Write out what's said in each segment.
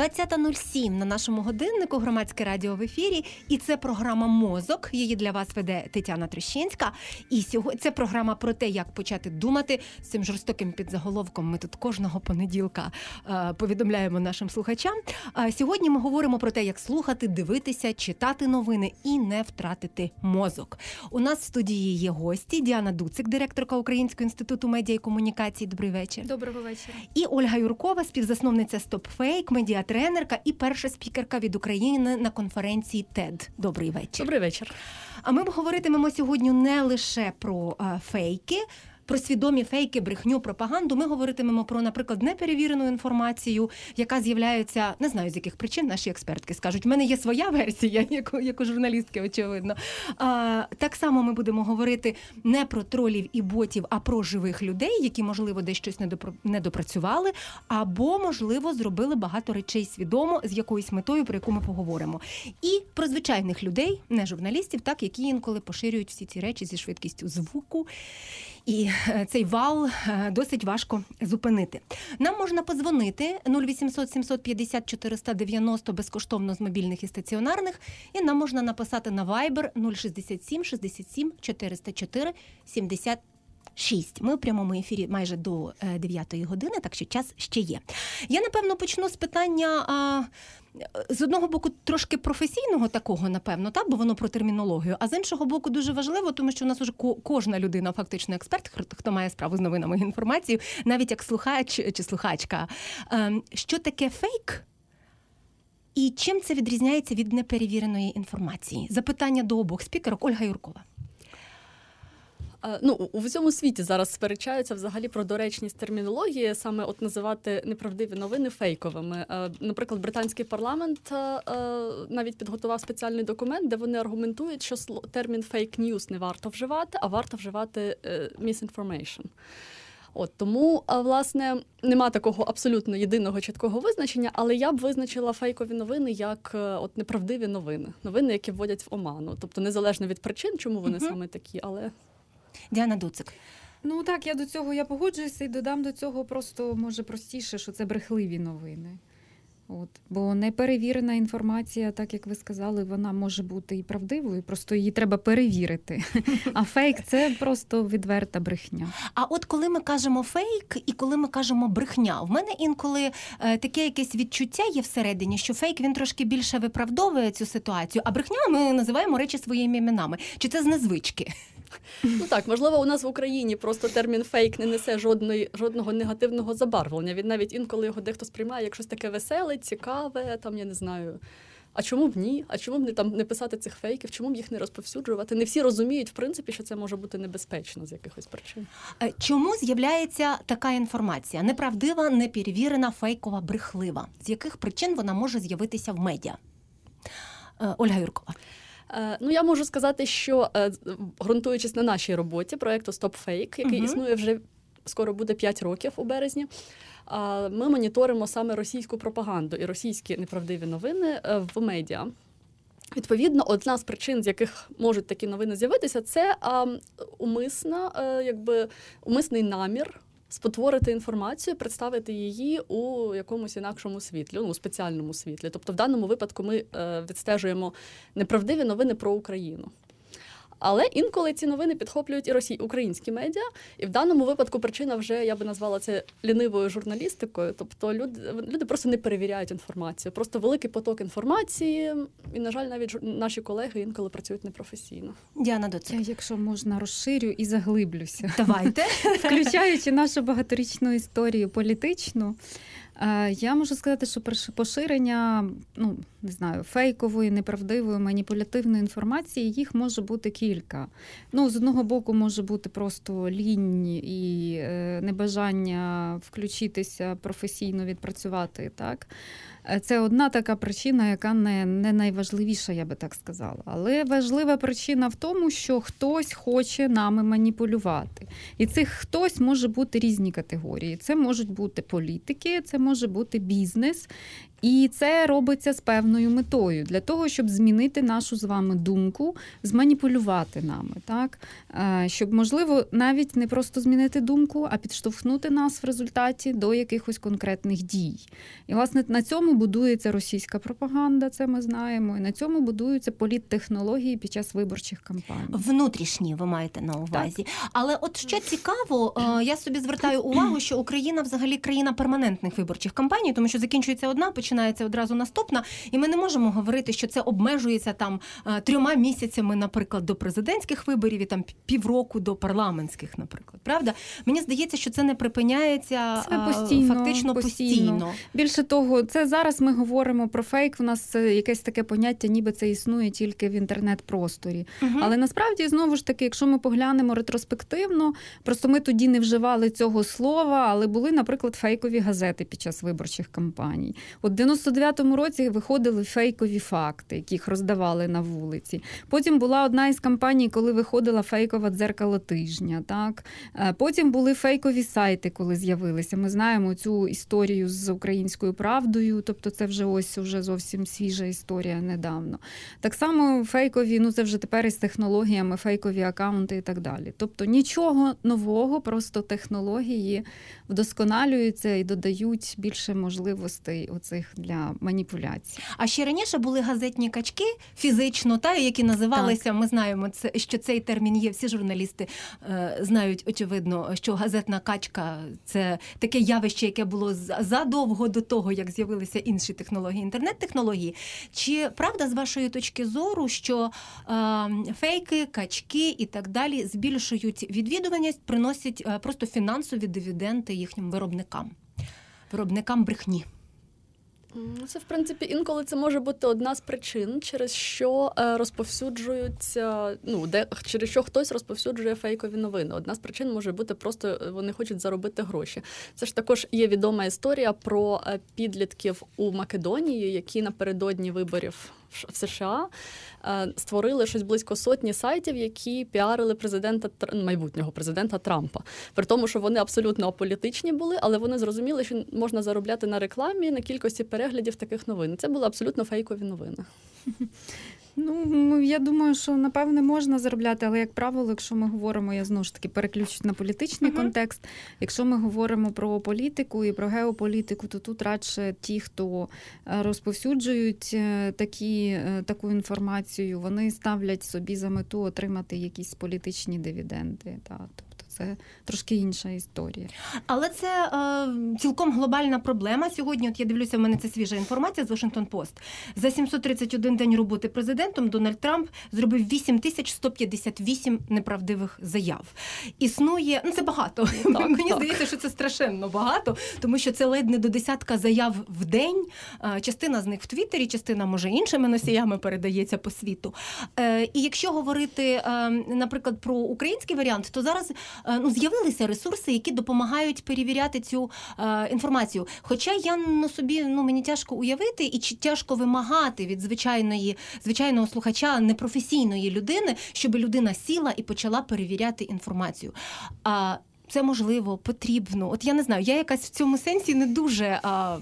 20.07 на нашому годиннику громадське радіо в ефірі, і це програма Мозок. Її для вас веде Тетяна Трещинська. І сьогодні це програма про те, як почати думати з цим жорстоким підзаголовком. Ми тут кожного понеділка е, повідомляємо нашим слухачам. А сьогодні ми говоримо про те, як слухати, дивитися, читати новини і не втратити мозок. У нас в студії є гості Діана Дуцик, директорка Українського інституту медіа і комунікації. Добрий вечір. Доброго вечора. І Ольга Юркова, співзасновниця StopFake, медіатренерка і перша спікерка від України на конференції TED. Добрий вечір. Добрий вечір. А ми говоритимемо сьогодні не лише про а, фейки. Про свідомі фейки, брехню, пропаганду ми говоритимемо про, наприклад, неперевірену інформацію, яка з'являється, не знаю з яких причин наші експертки скажуть. в мене є своя версія, як, у- як у журналістки, очевидно. А, так само ми будемо говорити не про тролів і ботів, а про живих людей, які, можливо, десь щось недопрацювали, або, можливо, зробили багато речей свідомо з якоюсь метою, про яку ми поговоримо. І про звичайних людей, не журналістів, так які інколи поширюють всі ці речі зі швидкістю звуку. І е, цей вал е, досить важко зупинити. Нам можна подзвонити 0800 750 490 безкоштовно з мобільних і стаціонарних. І нам можна написати на Viber 067 67 404 70 6. Ми у прямому ефірі майже до 9 години, так що час ще є. Я напевно почну з питання. А... З одного боку, трошки професійного такого, напевно, так, бо воно про термінологію. А з іншого боку, дуже важливо, тому що у нас уже кожна людина, фактично експерт, хто- хто має справу з новинами і інформацією, навіть як слухач чи слухачка. Ем, Що таке фейк? І чим це відрізняється від неперевіреної інформації? Запитання до обох спікерок Ольга Юркова. Ну, у всьому світі зараз сперечаються взагалі про доречність термінології, саме от називати неправдиві новини фейковими. Е, Наприклад, британський парламент е, е, навіть підготував спеціальний документ, де вони аргументують, що термін фейк ньюс не варто вживати, а варто вживати misinformation. От тому, власне, нема такого абсолютно єдиного чіткого визначення, але я б визначила фейкові новини як от неправдиві новини, новини, які вводять в оману. Тобто, незалежно від причин, чому вони Мгм. саме такі, але Діана Дуцик. Ну так, я до цього я погоджуюся і додам до цього просто може простіше, що це брехливі новини. От, бо неперевірена інформація, так як ви сказали, вона може бути і правдивою, просто її треба перевірити. А фейк це просто відверта брехня. А от коли ми кажемо фейк і коли ми кажемо брехня, в мене інколи е, таке якесь відчуття є всередині, що фейк він трошки більше виправдовує цю ситуацію, а брехня ми називаємо речі своїми іменами. Чи це з незвички? Ну так, можливо, у нас в Україні просто термін фейк не несе жодної, жодного негативного забарвлення. Він навіть інколи його дехто сприймає як щось таке веселе, цікаве, там я не знаю. А чому б ні? А чому б не там не писати цих фейків? Чому б їх не розповсюджувати? Не всі розуміють, в принципі, що це може бути небезпечно з якихось причин. Е, Чому з'являється така інформація? Неправдива, неперевірена, фейкова, брехлива. З яких причин вона може з'явитися в медіа? Е, Ольга Юркова. Е, Ну, я можу сказати, що е, ґрунтуючись на нашій роботі проєкту StopFake, який Мгм. існує вже скоро буде 5 років у березні. Ми моніторимо саме російську пропаганду і російські неправдиві новини е, в медіа. Відповідно, одна з причин, з яких можуть такі новини з'явитися, це а, умисна, якби умисний намір. Спотворити інформацію, представити її у якомусь інакшому світлі, ну, у спеціальному світлі. Тобто, в даному випадку ми е, відстежуємо неправдиві новини про Україну. Але інколи ці новини підхоплюють і росій, українські медіа, і в даному випадку причина вже я би назвала це лінивою журналістикою. Тобто люди, люди просто не перевіряють інформацію. Просто великий поток інформації, і, на жаль, навіть наші колеги інколи працюють непрофесійно. Діана Я, Доцик. якщо можна, розширю і заглиблюся. Давайте. Включаючи нашу багаторічну історію політичну, я можу сказати, що поширення, ну не знаю, фейкової, неправдивої, маніпулятивної інформації їх може бути кілька. Ну, з одного боку, може бути просто лінь і е, небажання включитися професійно відпрацювати. Так? Е, Це одна така причина, яка не, не найважливіша, я би так сказала. Але важлива причина в тому, що хтось хоче нами маніпулювати. І цих хтось може бути різні категорії. Це можуть бути політики, це може бути бізнес. І це робиться з певною метою для того, щоб змінити нашу з вами думку, зманіпулювати нами, так Е, щоб можливо навіть не просто змінити думку, а підштовхнути нас в результаті до якихось конкретних дій. І власне на цьому будується російська пропаганда, це ми знаємо. І на цьому будуються політтехнології під час виборчих кампаній. Внутрішні ви маєте на увазі. Але от що цікаво, е, я собі звертаю увагу, що Україна взагалі країна перманентних виборчих кампаній, тому що закінчується одна, починається одразу наступна, і ми не можемо говорити, що це обмежується там е, трьома місяцями, наприклад, до президентських виборів і там півроку до парламентських, наприклад. Правда? Мені здається, що це не припиняється Це е, постійно, фактично постійно. постійно. Більше того, це зараз ми говоримо про фейк. У нас е, якесь таке поняття, ніби це існує тільки в інтернет-просторі. Мгм. Але насправді знову ж таки, якщо ми поглянемо ретроспективно, просто ми тоді не вживали цього слова, але були, наприклад, фейкові газети під час виборчих кампаній. От 99-му році виходили фейкові факти, яких роздавали на вулиці. Потім була одна із кампаній, коли виходила фейкова дзеркало тижня. Так Е, потім були фейкові сайти, коли з'явилися. Ми знаємо цю історію з українською правдою, тобто це вже ось уже зовсім свіжа історія недавно. Так само фейкові, ну це вже тепер із технологіями, фейкові акаунти і так далі. Тобто нічого нового, просто технології вдосконалюються і додають більше можливостей оцих для маніпуляцій. А ще раніше були газетні качки фізично, та які називалися. Ми знаємо це, що цей термін є. Всі журналісти е, знають очевидно, що газетна качка це таке явище, яке було за- задовго до того, як з'явилися інші технології, інтернет-технології. Чи правда з вашої точки зору, що е, фейки, качки і так далі збільшують відвідуваність, приносять е, просто фінансові дивіденди їхнім виробникам, виробникам брехні? Це в принципі інколи це може бути одна з причин, через що е, розповсюджуються. Ну де через що хтось розповсюджує фейкові новини. Одна з причин може бути просто е, вони хочуть заробити гроші. Це ж також є відома історія про е, підлітків у Македонії, які напередодні виборів в США е, створили щось близько сотні сайтів, які піарили президента майбутнього президента Трампа. При тому, що вони абсолютно аполітичні були, але вони зрозуміли, що можна заробляти на рекламі на кількості переглядів таких новин. Це були абсолютно фейкові новини. Ну, я думаю, що напевне можна заробляти, але як правило, якщо ми говоримо, я знову ж таки переключусь на політичний Мгм. контекст. Якщо ми говоримо про політику і про геополітику, то тут радше ті, хто е, розповсюджують е, такі, е, таку інформацію, вони ставлять собі за мету отримати якісь політичні дивіденди. Та. Це трошки інша історія. Але це е, цілком глобальна проблема. Сьогодні, от я дивлюся, в мене це свіжа інформація з Washington Post. За 731 день роботи президентом Дональд Трамп зробив 8158 неправдивих заяв. Існує, ну це багато. Мені так. здається, що це страшенно багато, тому що це ледь не до десятка заяв в день. Е, Частина з них в Твіттері, частина може іншими носіями передається по світу. Е, І якщо говорити, е, наприклад, про український варіант, то зараз е, ну, з'явилися ресурси, які допомагають перевіряти цю е, інформацію. Хоча я на собі ну мені тяжко уявити і тяжко вимагати від звичайної звичайного слухача непрофесійної людини, щоб людина сіла і почала перевіряти інформацію. А це можливо, потрібно. От я не знаю, я якась в цьому сенсі не дуже а,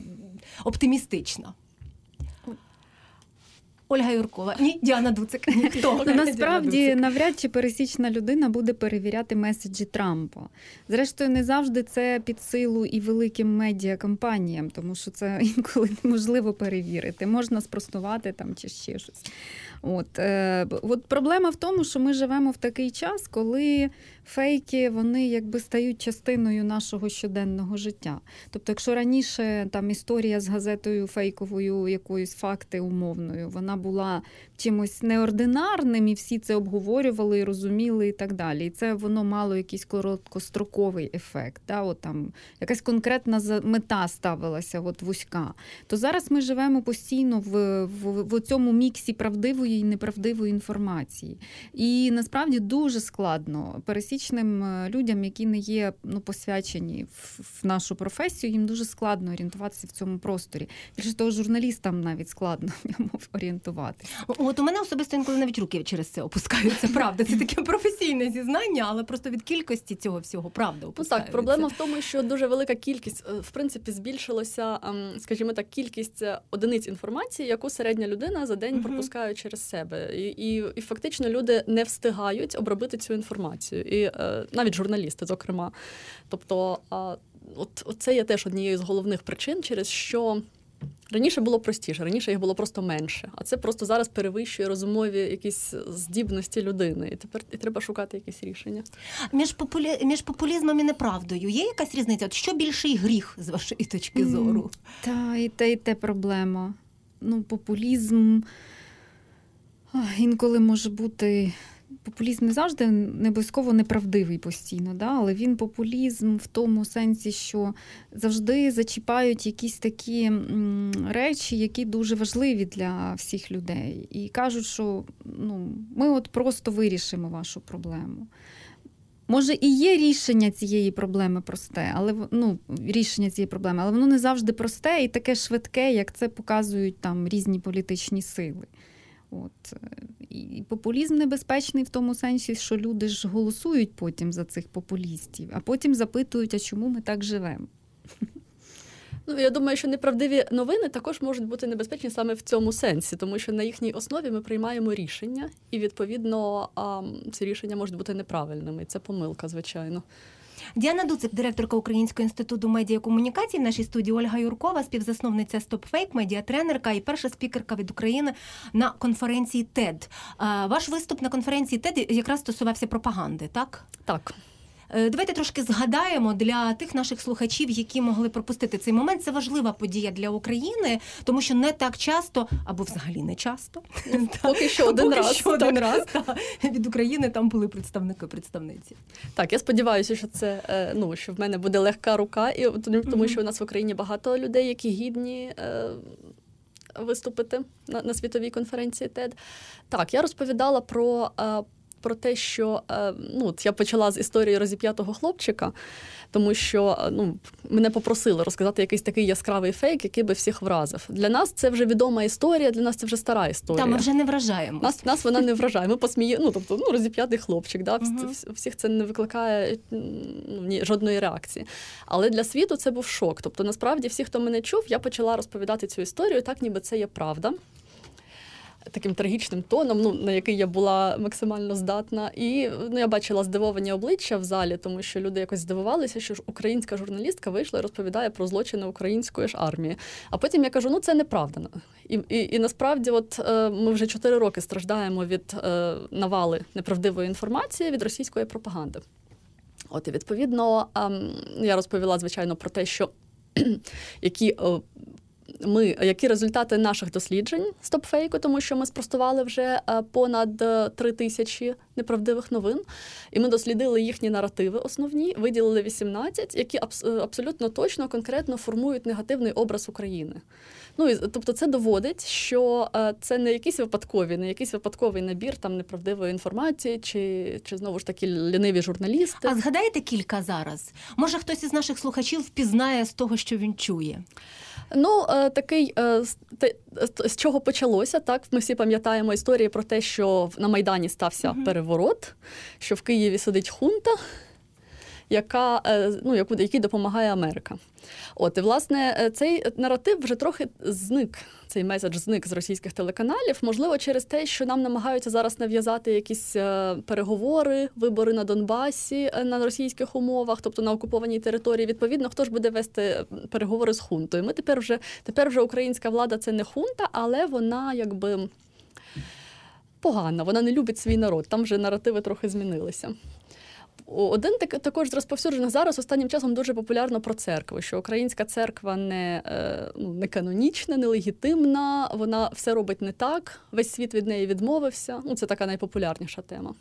оптимістична. Ольга Юркова. Ні, Діана Дуцик. Ніхто? Ну, насправді навряд чи пересічна людина буде перевіряти меседжі Трампа. Зрештою, не завжди це під силу і великим медіакомпаніям, тому що це інколи неможливо перевірити. Можна спростувати там чи ще щось. От, е, от проблема в тому, що ми живемо в такий час, коли фейки вони якби стають частиною нашого щоденного життя. Тобто, якщо раніше там історія з газетою фейковою, якоюсь факти умовною, вона була чимось неординарним, і всі це обговорювали, і розуміли і так далі. І це воно мало якийсь короткостроковий ефект. Да? От там якась конкретна мета ставилася, от вузька. То зараз ми живемо постійно в, в, в цьому міксі правдивої і неправдивої інформації. І насправді дуже складно пересічним е, людям, які не є ну, посвячені в, в нашу професію, їм дуже складно орієнтуватися в цьому просторі. Більше того, журналістам навіть складно в ньому орієнтуватися. От у мене особисто інколи навіть руки через це опускаються. Правда, це таке професійне зізнання, але просто від кількості цього всього правда Ну так, проблема в тому, що дуже велика кількість, е, в принципі, збільшилася, ем, скажімо так, кількість е, одиниць інформації, яку середня людина за день пропускає через себе. І, і, і фактично люди не встигають обробити цю інформацію. І е, навіть журналісти, зокрема. Тобто, от, от це є теж однією з головних причин, через що. Раніше було простіше, раніше їх було просто менше, а це просто зараз перевищує розумові якісь здібності людини, і тепер і треба шукати якісь рішення. Між популі... між популізмом і неправдою є якась різниця? От що більший гріх з вашої точки зору? Та і те, і те проблема. Ну, популізм ах, інколи може бути. Популізм не завжди не обов'язково неправдивий постійно, да? але він популізм в тому сенсі, що завжди зачіпають якісь такі речі, які дуже важливі для всіх людей. І кажуть, що ну, ми от просто вирішимо вашу проблему. Може, і є рішення цієї проблеми просте, але ну, рішення цієї проблеми, але воно не завжди просте і таке швидке, як це показують там різні політичні сили. От. е, І популізм небезпечний в тому сенсі, що люди ж голосують потім за цих популістів, а потім запитують, а чому ми так живемо. Ну, я думаю, що неправдиві новини також можуть бути небезпечні саме в цьому сенсі, тому що на їхній основі ми приймаємо рішення, і відповідно ці рішення можуть бути неправильними. Це помилка, звичайно. Діана Дуцик, директорка Українського інституту медіакомунікації в нашій студії Ольга Юркова, співзасновниця StopFake, медіатренерка і перша спікерка від України на конференції TED. Ваш виступ на конференції TED якраз стосувався пропаганди, так? Так. Е, Давайте трошки згадаємо для тих наших слухачів, які могли пропустити цей момент. Це важлива подія для України, тому що не так часто, або взагалі не часто. Поки що один Поки раз. що так. один раз та, від України там були представники представниці. Так, я сподіваюся, що це е, ну що в мене буде легка рука, і тому, що у нас в Україні багато людей, які гідні. Е, Виступити на, на світовій конференції TED. Так, я розповідала про, е, про те, що е, ну, от я почала з історії розіп'ятого хлопчика, тому що е, ну, мене попросили розказати якийсь такий яскравий фейк, який би всіх вразив. Для нас це вже відома історія, для нас це вже стара історія. Та ми вже не вражаємо. Нас, нас вона не вражає. Ми посміємо, ну тобто ну, розіп'ятий хлопчик. Да? Вс- Всіх це не викликає ну, ні, жодної реакції. Але для світу це був шок. Тобто, насправді, всі, хто мене чув, я почала розповідати цю історію, так ніби це є правда. Таким трагічним тоном, ну на який я була максимально здатна, і ну я бачила здивовані обличчя в залі, тому що люди якось здивувалися, що ж українська журналістка вийшла і розповідає про злочини української ж армії. А потім я кажу: ну це неправда. І, і, і насправді, от е, ми вже чотири роки страждаємо від е, навали неправдивої інформації від російської пропаганди. От і відповідно ем, я розповіла звичайно про те, що які. е, Ми, які результати наших досліджень стопфейку, тому що ми спростували вже е, понад е, три тисячі неправдивих новин, і ми дослідили їхні наративи основні, виділили 18, які е, абсолютно точно, конкретно формують негативний образ України. Ну і тобто, це доводить, що е, це не якісь випадкові, не якийсь випадковий набір там неправдивої інформації, чи, чи знову ж таки ліниві журналісти. А згадаєте кілька зараз? Може, хтось із наших слухачів впізнає з того, що він чує? Ну, е, такий е, з- те- з чого почалося, так ми всі пам'ятаємо історії про те, що на Майдані стався Мгм. переворот, що в Києві сидить хунта, яка, е, ну, яку, якій допомагає Америка. От, і власне, е, цей наратив вже трохи зник. Цей меседж зник з російських телеканалів, можливо, через те, що нам намагаються зараз нав'язати якісь е, переговори, вибори на Донбасі на російських умовах, тобто на окупованій території. Відповідно, хто ж буде вести переговори з хунтою? Ми тепер вже тепер вже українська влада це не хунта, але вона якби погана, вона не любить свій народ. Там вже наративи трохи змінилися. Один так, також з зараз останнім часом дуже популярно про церкву, що українська церква не, е, ну, не канонічна, нелегітимна, вона все робить не так, весь світ від неї відмовився. Ну, це така найпопулярніша тема.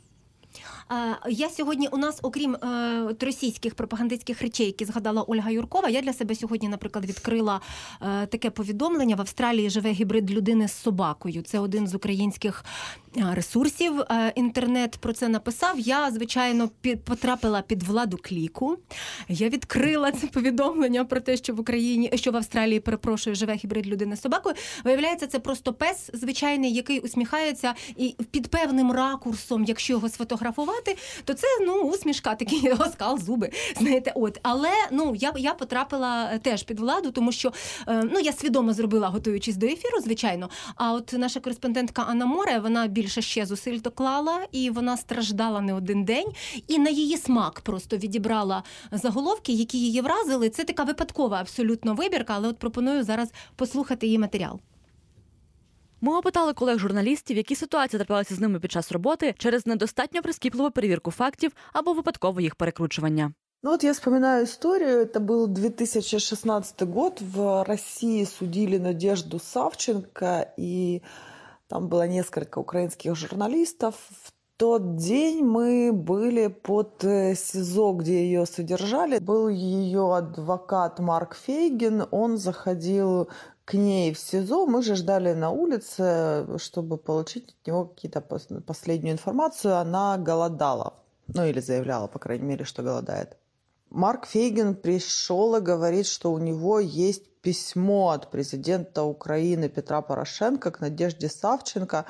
Я сьогодні у нас, окрім е, російських пропагандистських речей, які згадала Ольга Юркова, я для себе сьогодні, наприклад, відкрила е, таке повідомлення. В Австралії живе гібрид людини з собакою. Це один з українських е, ресурсів. Інтернет про це написав. Я, звичайно, під, потрапила під владу кліку. Я відкрила це повідомлення про те, що в Україні, що в Австралії перепрошую, живе гібрид людини з собакою. Виявляється, це просто пес звичайний, який усміхається і під певним ракурсом, якщо його сфотографувати сказати, то це ну усмішка, такий оскал, зуби. Знаєте, от але ну я я потрапила е, теж під владу, тому що е, ну я свідомо зробила, готуючись до ефіру, звичайно. А от наша кореспондентка Анна Море вона більше ще зусиль доклала, і вона страждала не один день. І на її смак просто відібрала заголовки, які її вразили. Це така випадкова абсолютно вибірка, але от пропоную зараз послухати її матеріал. Ми опитали колег журналістів, які ситуації траплялися з ними під час роботи через недостатньо прискіпливу перевірку фактів або випадкове їх перекручування. Ну вот я вспоминаю историю. Это был 2016 год. В России судили Надежду Савченко, и там было несколько украинских журналистов. В тот день мы были под э, СИЗО, где ее содержали. Был ее адвокат Марк Фейгин. Он заходил к ней в СИЗО. Мы же ждали на улице, чтобы получить от него какие-то последнюю информацию. Она голодала. Ну или заявляла, по крайней мере, что голодает. Марк Фейгин пришел и говорит, что у него есть письмо от президента Украины Петра Порошенко к Надежде Савченко,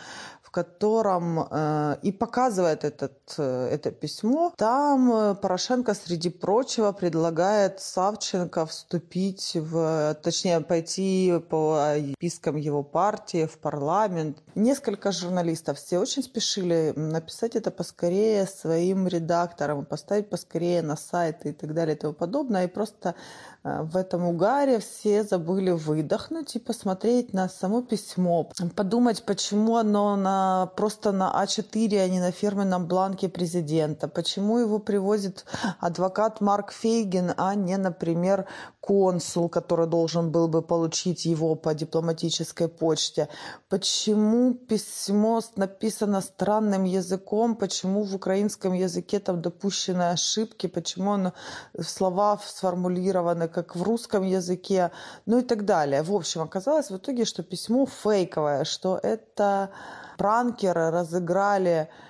в котором э, и показывает этот, э, это письмо. Там э, Порошенко, среди прочего, предлагает Савченко вступить в, точнее, пойти по спискам его партии в парламент. Несколько журналистов, все очень спешили написать это поскорее своим редакторам, поставить поскорее на сайт и так далее и тому подобное. И просто в этом угаре все забыли выдохнуть и посмотреть на само письмо, подумать, почему оно на, просто на А4, а не на фирменном бланке президента, почему его привозит адвокат Марк Фейгин, а не, например, консул, который должен был бы получить его по дипломатической почте, почему письмо написано странным языком, почему в украинском языке там допущены ошибки, почему оно, слова сформулированы как в русском языке, ну и так далее. В общем, оказалось в итоге, что письмо фейковое, что это пранкеры разыграли э,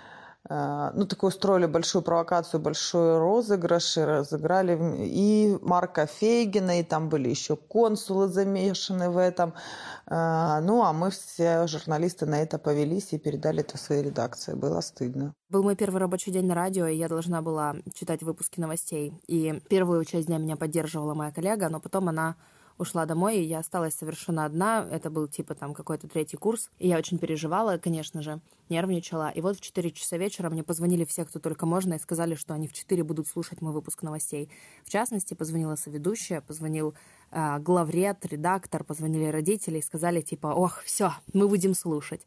ну, такую устроили большую провокацию, большой розыгрыш, и разыграли и Марка Фейгина, и там были еще консулы замешаны в этом. Э, ну, а мы все журналисты на это повелись и передали это своей редакции. Было стыдно. Был мой первый рабочий день на радио, и я должна была читать выпуски новостей. И первую часть дня меня поддерживала моя коллега, но потом она ушла домой, и я осталась совершенно одна. Это был типа там какой-то третий курс. И я очень переживала, конечно же, нервничала. И вот в 4 часа вечера мне позвонили все, кто только можно, и сказали, что они в 4 будут слушать мой выпуск новостей. В частности, позвонила соведущая, позвонил э, главред, редактор, позвонили родители и сказали типа, ох, все, мы будем слушать.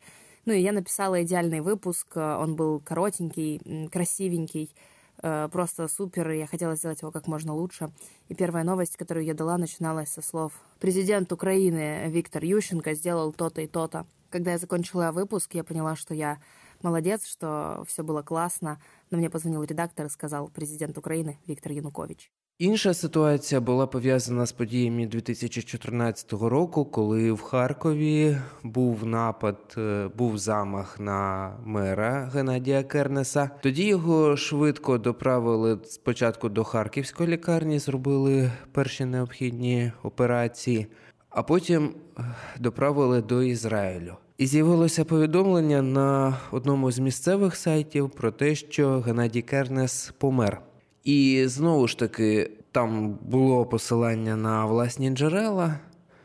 Ну и я написала идеальный выпуск, он был коротенький, красивенький, э, просто супер, и я хотела сделать его как можно лучше. И первая новость, которую я дала, начиналась со слов «Президент Украины Виктор Ющенко сделал то-то и то-то». Когда я закончила выпуск, я поняла, что я молодец, что все было классно, но мне позвонил редактор и сказал «Президент Украины Виктор Янукович». Інша ситуація була пов'язана з подіями 2014 року, коли в Харкові був напад, е, був замах на мера Геннадія Кернеса. Тоді його швидко доправили спочатку до Харківської лікарні, зробили перші необхідні операції, а потім е, доправили до Ізраїлю. І з'явилося повідомлення на одному з місцевих сайтів про те, що Геннадій Кернес помер. І знову ж таки, там було посилання на власні джерела.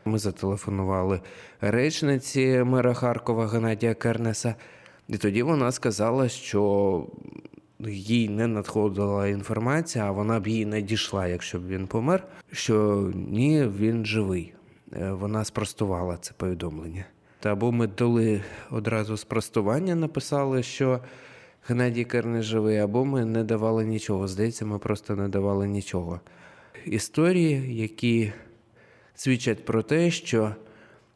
Ми зателефонували речниці мера Харкова Геннадія Кернеса, і тоді вона сказала, що їй не надходила інформація, а вона б їй не дійшла, якщо б він помер. Що ні, він живий. Е, вона спростувала це повідомлення. Та або ми дали одразу спростування, написали, що. Геннадій Керни живий, або ми не давали нічого. Здається, ми просто не давали нічого. Історії, які свідчать про те, що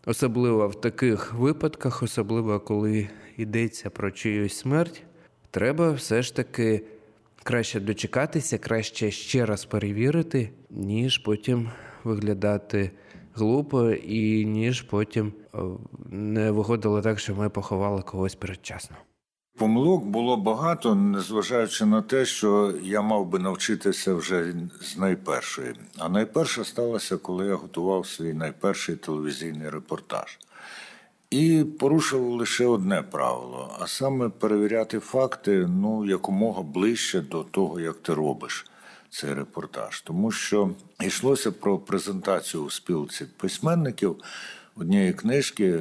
особливо в таких випадках, особливо коли йдеться про чиюсь смерть, треба все ж таки краще дочекатися, краще ще раз перевірити, ніж потім виглядати глупо, і ніж потім е, не виходило так, що ми поховали когось передчасно. Помилок було багато, незважаючи на те, що я мав би навчитися вже з найпершої. А найперша сталася, коли я готував свій найперший телевізійний репортаж. І порушив лише одне правило, а саме перевіряти факти ну, якомога ближче до того, як ти робиш цей репортаж. Тому що йшлося про презентацію у спілці письменників однієї книжки,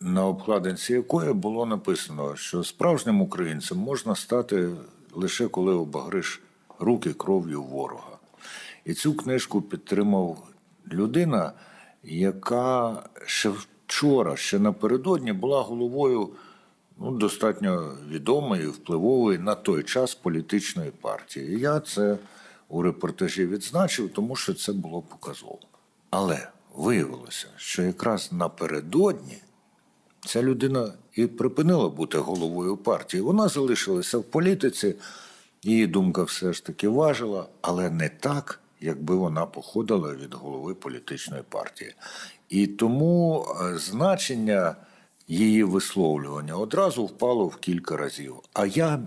на обкладинці якої було написано, що справжнім українцем можна стати лише коли обагриш руки кров'ю ворога. І цю книжку підтримав людина, яка ще вчора, ще напередодні була головою ну, достатньо відомої, впливової на той час політичної партії. І я це у репортажі відзначив, тому що це було показово. Але виявилося, що якраз напередодні ця людина і припинила бути головою партії. Вона залишилася в політиці, її думка все ж таки важила, але не так, якби вона походила від голови політичної партії. І тому е, значення її висловлювання одразу впало в кілька разів. А я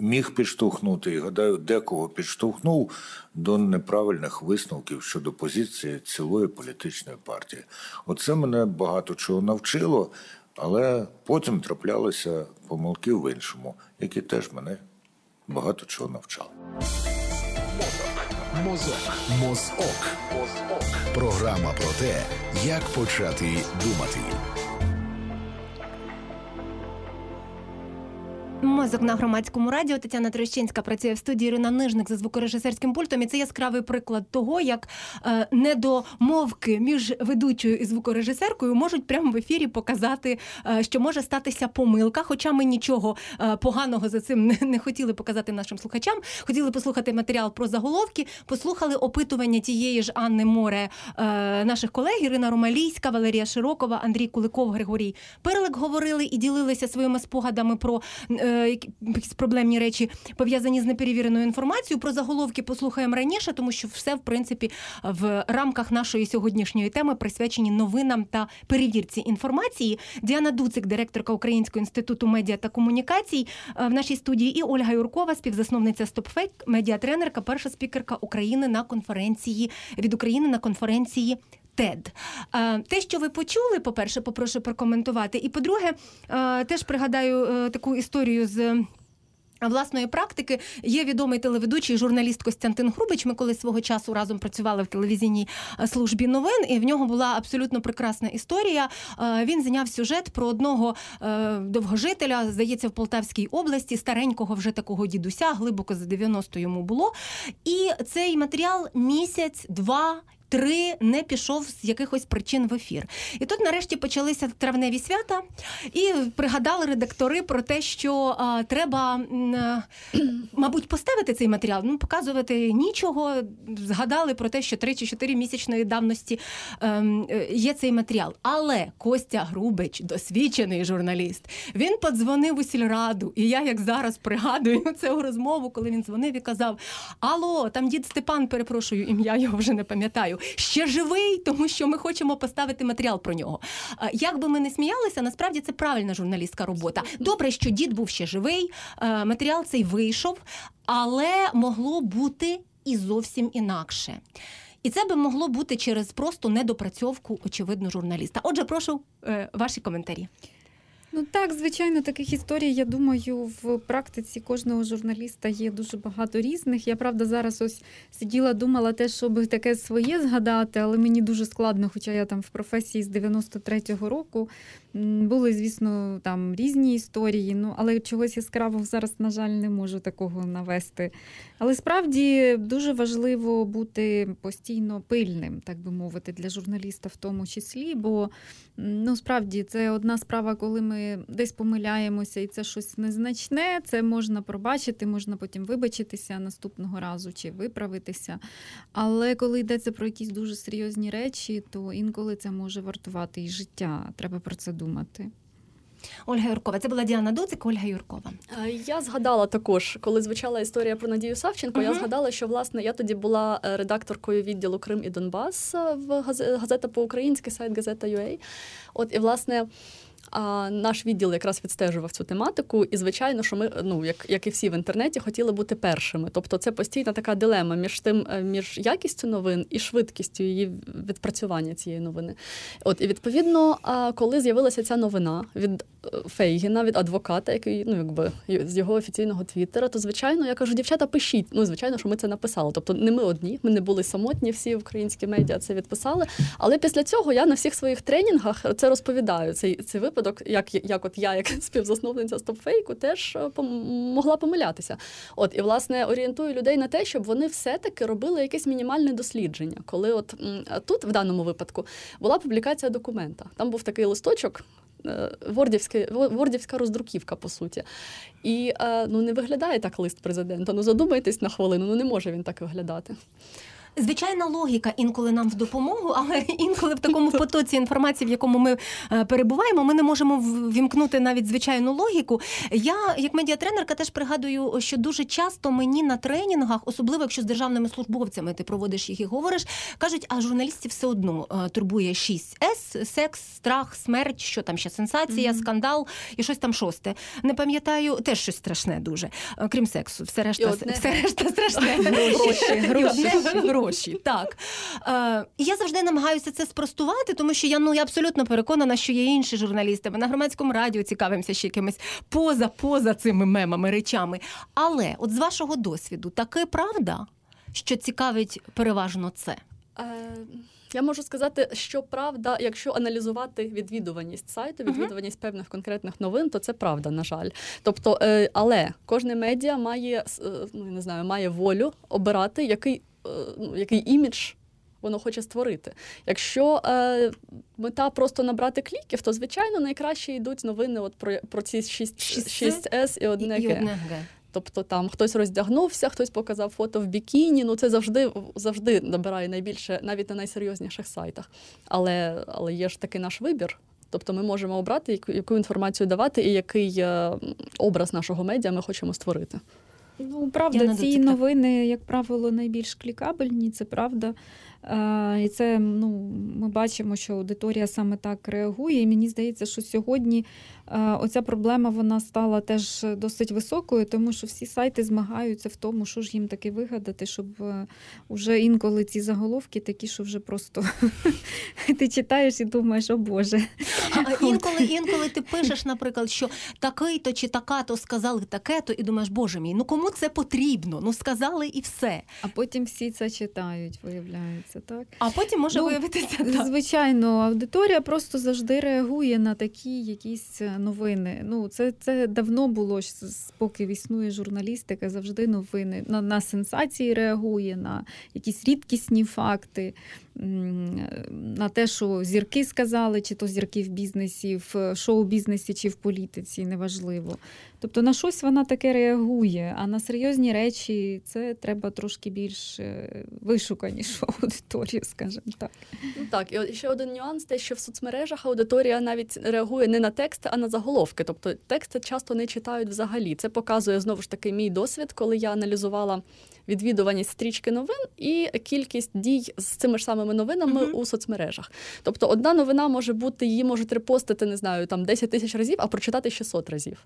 міг підштовхнути, і гадаю, декого підштовхнув до неправильних висновків щодо позиції цілої політичної партії. Оце мене багато чого навчило, але потім траплялися помилки в іншому, які теж мене багато чого навчали. Мозок. Мозок. Програма про те, як почати думати. Мозок на громадському радіо Тетяна Трощинська працює в студії Ірина Нижник за звукорежисерським пультом. І це яскравий приклад того, як е, недомовки між ведучою і звукорежисеркою можуть прямо в ефірі показати, е, що може статися помилка. Хоча ми нічого е, поганого за цим не, не хотіли показати нашим слухачам. Хотіли послухати матеріал про заголовки, послухали опитування тієї ж Анни Море, е, наших колег Ірина Ромалійська, Валерія Широкова, Андрій Куликов, Григорій Перлик говорили і ділилися своїми спогадами про. Е, якісь проблемні речі пов'язані з неперевіреною інформацією. Про заголовки послухаємо раніше, тому що все, в принципі, в рамках нашої сьогоднішньої теми присвячені новинам та перевірці інформації. Діана Дуцик, директорка Українського інституту медіа та комунікацій, в нашій студії, і Ольга Юркова, співзасновниця StopFake, медіатренерка, перша спікерка України на конференції від України на конференції. TED. Те, що ви почули, по-перше, попрошу прокоментувати. І по-друге, теж пригадаю е, таку історію з. Власної практики є відомий телеведучий журналіст Костянтин Грубич. Ми колись свого часу разом працювали в телевізійній е, службі новин, і в нього була абсолютно прекрасна історія. Е, він зняв сюжет про одного довгожителя, здається, в Полтавській області, старенького вже такого дідуся, глибоко за 90 йому було. І цей матеріал місяць-два три не пішов з якихось причин в ефір. І тут, нарешті, почалися травневі свята, і пригадали редактори про те, що а, треба, а, мабуть, поставити цей матеріал, ну показувати нічого. Згадали про те, що три чи чотири місячної давності ем, е, є цей матеріал. Але Костя Грубич, досвідчений журналіст, він подзвонив у сільраду, і я як зараз пригадую цю розмову, коли він дзвонив і казав: Алло, там дід Степан, перепрошую, ім'я його вже не пам'ятаю ще живий, тому що ми хочемо поставити матеріал про нього. Як би ми не сміялися, насправді це правильна журналістська робота. Добре, що дід був ще живий, матеріал цей вийшов, але могло бути і зовсім інакше. І це би могло бути через просто недопрацьовку, очевидно, журналіста. Отже, прошу е, ваші коментарі. Ну так, звичайно, таких історій, я думаю, в практиці кожного журналіста є дуже багато різних. Я правда зараз ось сиділа, думала те, щоб таке своє згадати, але мені дуже складно, хоча я там в професії з 93-го року. Були, звісно, там різні історії, ну але чогось яскравого зараз, на жаль, не можу такого навести. Але справді дуже важливо бути постійно пильним, так би мовити, для журналіста в тому числі. Бо ну справді це одна справа, коли ми десь помиляємося, і це щось незначне. Це можна пробачити, можна потім вибачитися наступного разу чи виправитися. Але коли йдеться про якісь дуже серйозні речі, то інколи це може вартувати і життя. Треба про це думати. Ольга Юркова. Це була Діана Дуцик, Ольга Юркова. Е, Я згадала також, коли звучала історія про Надію Савченко. Я згадала, що власне я тоді була е, редакторкою відділу Крим і Донбас в газе- газета по-українськи, сайт газета UA. От і власне. А наш відділ якраз відстежував цю тематику, і звичайно, що ми, ну як, як і всі в інтернеті, хотіли бути першими. Тобто, це постійна така дилема між тим, е, між якістю новин і швидкістю її відпрацювання цієї новини. От і відповідно, коли з'явилася ця новина від е, Фейгіна, від адвоката, який ну якби з його офіційного твіттера, то звичайно я кажу, дівчата, пишіть. Ну звичайно, що ми це написали. Тобто, не ми одні, ми не були самотні, всі українські медіа це відписали. Але після цього я на всіх своїх тренінгах це розповідаю. Цей цей випадок, як як от я, як співзасновниця стопфейку, теж е, могла помилятися. От і власне орієнтую людей на те, щоб вони все-таки робили якесь мінімальне дослідження. Коли от тут, в даному випадку, була публікація документа. Там був такий листочок. е, Вордівське, вордівська роздруківка, по суті. І е, ну не виглядає так лист президента. Ну задумайтесь на хвилину, ну не може він так виглядати. Звичайна логіка інколи нам в допомогу, але інколи в такому потоці інформації, в якому ми е, перебуваємо, ми не можемо вімкнути навіть звичайну логіку. Я, як медіатренерка, теж пригадую, що дуже часто мені на тренінгах, особливо якщо з державними службовцями ти проводиш їх і говориш, кажуть, а журналістів все одно е, турбує 6С, секс, страх, смерть, що там ще сенсація, скандал і щось там шосте. Не пам'ятаю, теж щось страшне дуже, е, крім сексу. Все решта, все решта страшне. Гроші, гроші, гроші. Так. Е, і я завжди намагаюся це спростувати, тому що я ну я абсолютно переконана, що є інші журналісти. Ми на громадському радіо цікавимося ще якимись поза поза цими мемами, речами. Але от з вашого досвіду, таки правда, що цікавить переважно це. Е, Я можу сказати, що правда, якщо аналізувати відвідуваність сайту, відвідуваність певних конкретних новин, то це правда, на жаль. Тобто, е, але кожне медіа має е, ну не знаю, має волю обирати, який, який імідж. Воно хоче створити. Якщо е, мета просто набрати кліків, то звичайно найкраще йдуть новини от про, про ці 6, Шість 6 і одне і, і одне Г. Тобто там хтось роздягнувся, хтось показав фото в бікіні. Ну це завжди завжди набирає найбільше, навіть на найсерйозніших сайтах. Але, але є ж такий наш вибір. Тобто ми можемо обрати, яку, яку інформацію давати, і який е, образ нашого медіа ми хочемо створити. Ну, правда, ці новини, як правило, найбільш клікабельні, це правда. Е, І це ну, ми бачимо, що аудиторія саме так реагує. І мені здається, що сьогодні е, оця проблема вона стала теж досить високою, тому що всі сайти змагаються в тому, що ж їм таки вигадати, щоб е, уже інколи ці заголовки такі, що вже просто ти читаєш і думаєш, о Боже. А інколи, інколи ти пишеш, наприклад, що такий-то чи така-то сказали таке-то, і думаєш, боже мій, ну кому це потрібно? Ну сказали і все. А потім всі це читають, виявляється, так? А потім може Ну, виявитися так. Звичайно, аудиторія просто завжди реагує на такі якісь е, новини. Ну, це, це давно було, поки існує журналістика, завжди новини. На, на сенсації реагує, на якісь рідкісні факти, на те, що зірки сказали, чи то зірки в бізнесі, в шоу-бізнесі, чи в політиці, неважливо. Тобто на щось вона таке реагує, а на серйозні речі це треба трошки більш е, вишуканішу аудиторію, скажімо так. Ну так, і ще один нюанс, те, що в соцмережах аудиторія навіть реагує не на тексти, а на заголовки. Тобто тексти часто не читають взагалі. Це показує знову ж таки мій досвід, коли я аналізувала відвідуваність стрічки новин і кількість дій з цими ж самими новинами Мгм. у соцмережах. Тобто, одна новина може бути, її можуть репостити, не знаю, там 10 тисяч разів, а прочитати 600 разів.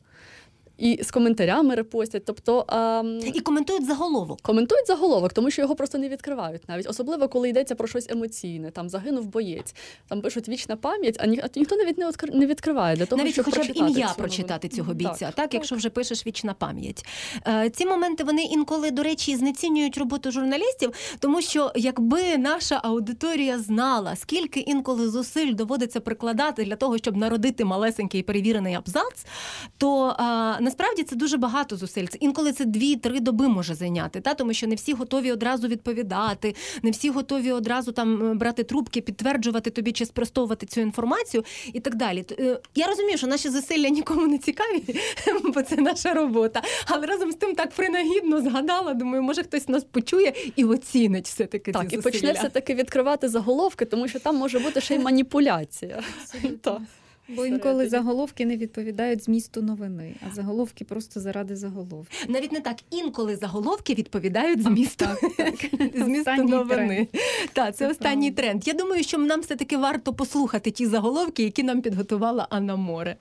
І з коментарями репостять. Тобто, ем, І коментують заголовок. Коментують заголовок, тому що його просто не відкривають навіть, особливо коли йдеться про щось емоційне. Там загинув боєць, там пишуть вічна пам'ять, а ні, а ніхто не від не відкр- не відкриває для того, Навіть щоб хоча б ім'я цю прочитати цього бійця, так, Так, якщо вже пишеш вічна пам'ять. Е, Ці моменти вони інколи, до речі, знецінюють роботу журналістів, тому що якби наша аудиторія знала, скільки інколи зусиль доводиться прикладати для того, щоб народити малесенький перевірений абзац, то е, насправді це дуже багато зусиль. Це інколи це дві-три доби може зайняти, та тому що не всі готові одразу відповідати, не всі готові одразу там е, брати трубки, підтверджувати тобі чи спростовувати цю інформацію і так далі. Е, Я розумію, що наші зусилля нікому не цікаві, бо це наша робота. Але разом з тим так принагідно згадала. Думаю, може хтось нас почує і оцінить все таки Так, ці і почне все таки відкривати заголовки, тому що там може бути ще й маніпуляція. Так. Бо інколи заголовки не відповідають змісту новини, а заголовки просто заради заголовки. Навіть не так інколи заголовки відповідають змісту, змісту Останній новини. Так, це Це останній правда. тренд. Я думаю, що нам все таки варто послухати ті заголовки, які нам підготувала Анна Море.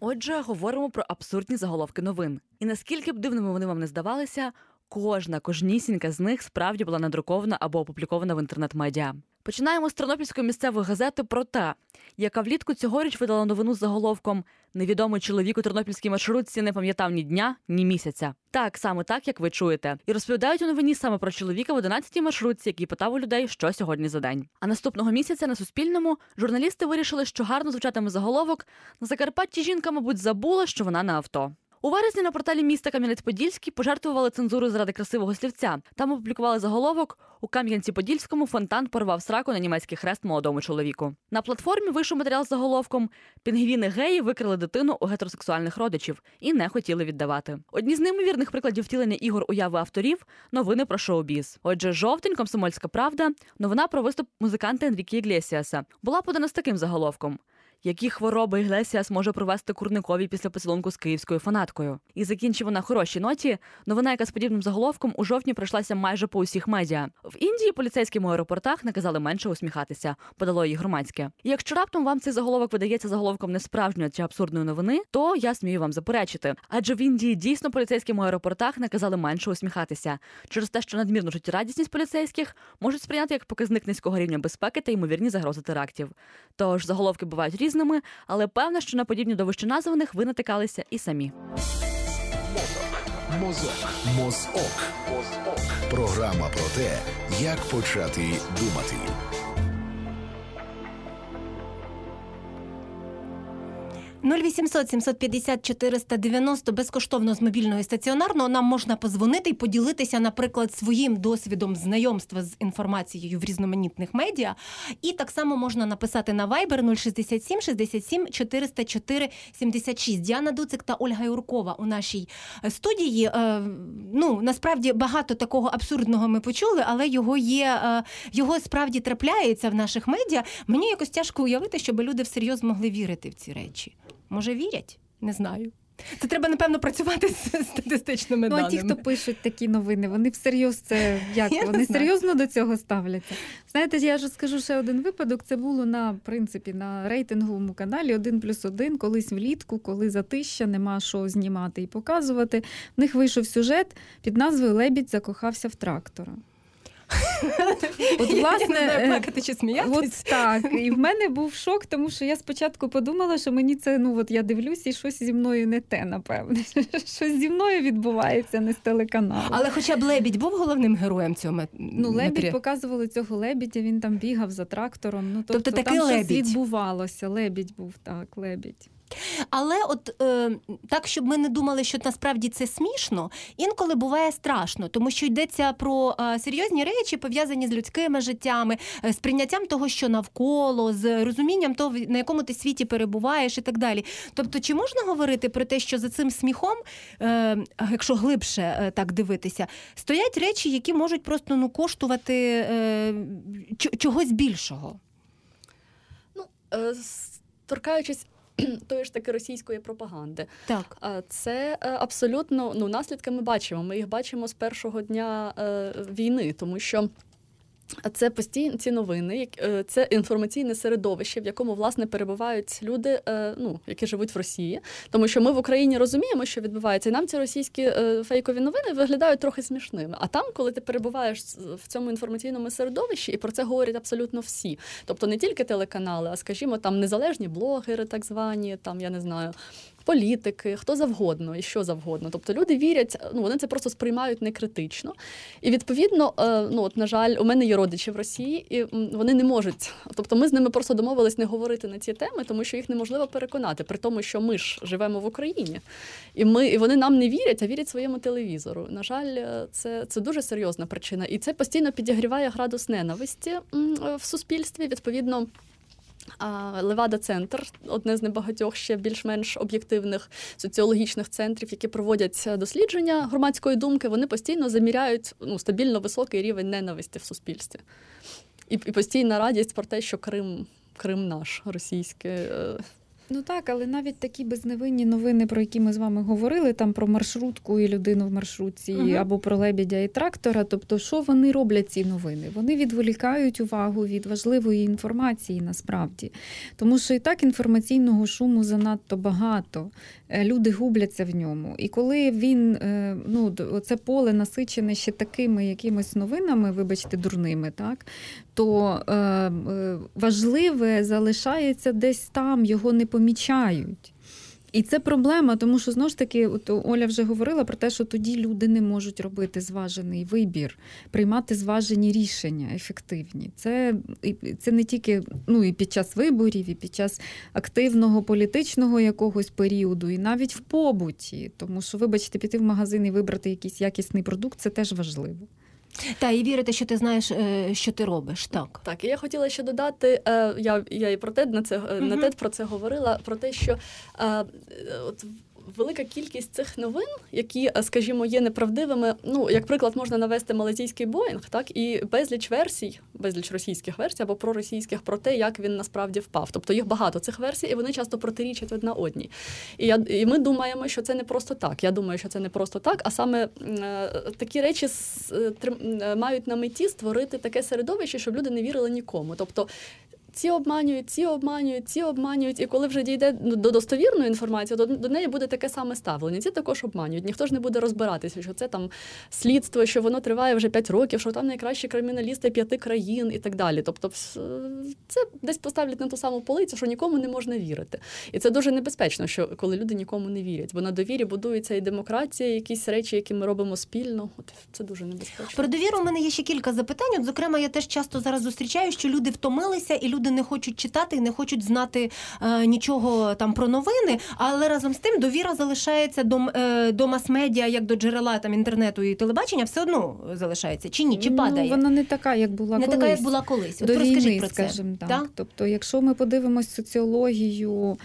Отже, говоримо про абсурдні заголовки новин. І наскільки б дивними вони вам не здавалися, кожна кожнісінька з них справді була надрукована або опублікована в інтернет-медіа. Починаємо з Тернопільської місцевої газети про те, яка влітку цьогоріч видала новину з заголовком Невідомий чоловік у тернопільській маршрутці не пам'ятав ні дня, ні місяця. Так, саме так, як ви чуєте. І розповідають у новині саме про чоловіка в 11-й маршрутці, який питав у людей, що сьогодні за день. А наступного місяця на Суспільному журналісти вирішили, що гарно звучатиме заголовок на Закарпатті жінка, мабуть, забула, що вона на авто. У вересні на порталі міста Кам'янець-Подільський пожертвували цензуру заради красивого слівця. Там опублікували заголовок у Кам'янці-Подільському фонтан порвав сраку на німецький хрест молодому чоловіку. На платформі вийшов матеріал з заголовком Пінгвіни геї викрили дитину у гетеросексуальних родичів і не хотіли віддавати. Одні з неймовірних прикладів втілення ігор уяви авторів новини про шоу-біз. Отже, жовтень, комсомольська правда, новина про виступ музиканта Енрікі Іглесіаса була подана з таким заголовком. Які хвороби Іглесіас може провести курникові після поцілунку з київською фанаткою? І закінчив на хорошій ноті. Новина, яка з подібним заголовком у жовтні пройшлася майже по усіх медіа. В Індії поліцейським у аеропортах наказали менше усміхатися, подало її громадське. І якщо раптом вам цей заголовок видається заголовком несправжньої чи абсурдної новини, то я смію вам заперечити. Адже в Індії дійсно поліцейським у аеропортах наказали менше усміхатися через те, що надмірну життєрадісність поліцейських можуть сприйняти як показник низького рівня безпеки та ймовірні загрози терактів. Тож заголовки бувають різними, але певно, що на подібні до вищеназваних ви натикалися і самі. Мозок. Мозок. Програма про те, як почати думати. – 0800 750 490 безкоштовно з мобільного і стаціонарного нам можна позвонити і поділитися, наприклад, своїм досвідом знайомства з інформацією в різноманітних медіа. І так само можна написати на Viber 067 67 404 76. Діана Дуцик та Ольга Юркова у нашій е, студії. Е, Ну насправді багато такого абсурдного ми почули, але його є е, його справді трапляється в наших медіа. Мені якось тяжко уявити, щоб люди всерйоз могли вірити в ці речі. Може, вірять? Не знаю. Це треба, напевно, працювати з статистичними Ну, а даними. ті, хто пишуть такі новини, вони всерйоз це як Я вони серйозно до цього ставляться. Знаєте, я ж скажу ще один випадок. Це було на принципі на рейтинговому каналі «1 плюс 1», колись влітку, коли затища, нема що знімати і показувати. В них вийшов сюжет під назвою Лебідь закохався в трактора. От, Я власне, не знаю, е, плакати чи сміятися. От так. І в мене був шок, тому що я спочатку подумала, що мені це, ну от я дивлюсь, і щось зі мною не те, напевне. Щось зі мною відбувається не з телеканалу. Але хоча б лебідь був головним героєм цього Ну, лебідь показували цього лебідя, він там бігав за трактором. Ну, тобто, Тобто такий там лебідь. щось відбувалося. Лебідь був так, лебідь. Але от е, так, щоб ми не думали, що насправді це смішно, інколи буває страшно, тому що йдеться про е, серйозні речі, пов'язані з людськими життями, е, з прийняттям того, що навколо, з розумінням того, на якому ти світі перебуваєш, і так далі. Тобто, чи можна говорити про те, що за цим сміхом, е, якщо глибше е, так дивитися, стоять речі, які можуть просто ну коштувати е, чогось більшого? Ну, е, торкаючись тої ж таки російської пропаганди. Так. Це е, абсолютно ну, наслідки ми бачимо. Ми їх бачимо з першого дня е, війни, тому що. Це постійні ці новини, е, це інформаційне середовище, в якому власне перебувають люди, е, ну які живуть в Росії, тому що ми в Україні розуміємо, що відбувається, і нам ці російські е, фейкові новини виглядають трохи смішними. А там, коли ти перебуваєш в цьому інформаційному середовищі, і про це говорять абсолютно всі, тобто не тільки телеканали, а скажімо, там незалежні блогери, так звані, там я не знаю. Політики, хто завгодно і що завгодно. Тобто люди вірять, ну вони це просто сприймають некритично. І відповідно, е, ну от на жаль, у мене є родичі в Росії, і вони не можуть. Тобто, ми з ними просто домовились не говорити на ці теми, тому що їх неможливо переконати, при тому, що ми ж живемо в Україні, і ми і вони нам не вірять, а вірять своєму телевізору. На жаль, е, це, це дуже серйозна причина, і це постійно підігріває градус ненависті в суспільстві. Відповідно. Левада Центр одне з небагатьох ще більш-менш об'єктивних соціологічних центрів, які проводять е, дослідження громадської думки, вони постійно заміряють ну, стабільно високий рівень ненависті в суспільстві. І, і постійна радість про те, що Крим, Крим наш російське. Ну так, але навіть такі безневинні новини, про які ми з вами говорили, там про маршрутку і людину в маршрутці, Мгм. або про лебідя і трактора. Тобто, що вони роблять ці новини? Вони відволікають увагу від важливої інформації насправді. Тому що і так інформаційного шуму занадто багато. Е, Люди губляться в ньому. І коли він е, ну, це поле насичене ще такими якимись новинами, вибачте, дурними, так то е, важливе залишається десь там, його не помічають. І це проблема, тому що знову ж таки, от Оля вже говорила про те, що тоді люди не можуть робити зважений вибір, приймати зважені рішення ефективні. Це, це не тільки ну, і під час виборів, і під час активного політичного якогось періоду, і навіть в побуті. Тому що, вибачте, піти в магазин і вибрати якийсь якісний продукт це теж важливо. Та і вірити, що ти знаєш, е, що ти робиш. Так. Так, і я хотіла ще додати, е, я, я і про те на це угу. на те про це говорила, про те, що от велика кількість цих новин, які, е, скажімо, є неправдивими. Ну, як приклад, можна навести малазійський Боїнг, так і безліч версій, безліч російських версій або проросійських про те, як він насправді впав. Тобто їх багато цих версій, і вони часто протирічать одна одній. І я і ми думаємо, що це не просто так. Я думаю, що це не просто так, а саме е, такі речі е, мають на меті створити таке середовище, щоб люди не вірили нікому. Тобто. Ці обманюють, ці обманюють, ці обманюють, і коли вже дійде до достовірної інформації, то до неї буде таке саме ставлення. Ці також обманюють. Ніхто ж не буде розбиратися, що це там слідство, що воно триває вже 5 років, що там найкращі криміналісти п'яти країн і так далі. Тобто, це десь поставлять на ту саму полицю, що нікому не можна вірити. І це дуже небезпечно, що коли люди нікому не вірять, бо на довірі будується і демократія, і якісь речі, які ми робимо спільно. От це дуже небезпечно. Про довіру у мене є ще кілька запитань. От, зокрема, я теж часто зараз зустрічаю, що люди втомилися і люди не хочуть читати і не хочуть знати е, нічого там про новини. Але разом з тим довіра залишається до, е, до мас-медіа, як до джерела там інтернету і телебачення, все одно залишається. Чи ні? Чи падає? Ну, вона не така, як була не колись. така, як була колись. От до розкажіть війни, про це. скажімо так. Так? Тобто, якщо ми подивимось соціологію,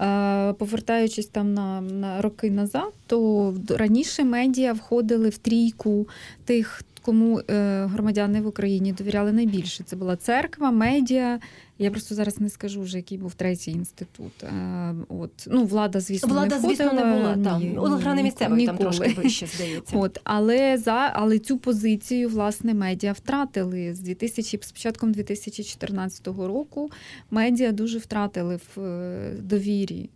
е, повертаючись там на, на роки назад, то раніше медіа входили в трійку тих. Кому е, громадяни в Україні довіряли найбільше? Це була церква, медіа. Я просто зараз не скажу вже, який був третій інститут. Е, от ну влада, звісно, Влада, не звісно, не була. Там. Олеграни ні, місцевої там трошки вище, здається. От, але за але цю позицію власне медіа втратили з 2000, з початком 2014 року. Медіа дуже втратили в е, довірі.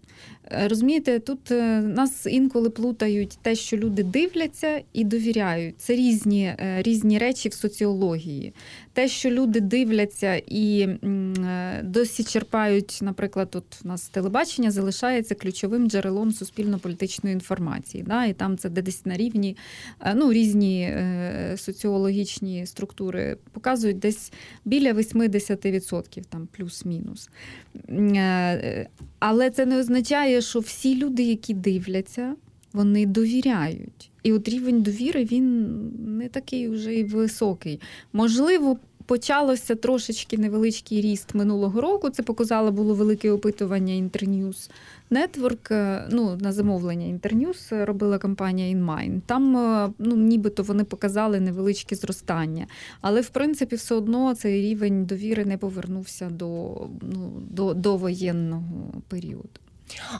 Е, Розумієте, тут е, нас інколи плутають те, що люди дивляться і довіряють. Це різні, е, різні речі в соціології. Те, що люди дивляться і досі черпають, наприклад, тут у нас телебачення залишається ключовим джерелом суспільно-політичної інформації. Да? І там це десь на рівні ну, різні соціологічні структури показують десь біля 80%, там плюс-мінус. Але це не означає, що всі люди, які дивляться, вони довіряють. І от рівень довіри він не такий вже і високий. Можливо, почалося трошечки невеличкий ріст минулого року. Це показало було велике опитування Network, е, ну, на замовлення Інтерньюз робила компанія InMine. Там е, ну, нібито вони показали невеличке зростання. Але в принципі все одно цей рівень довіри не повернувся до, ну, до, до воєнного періоду.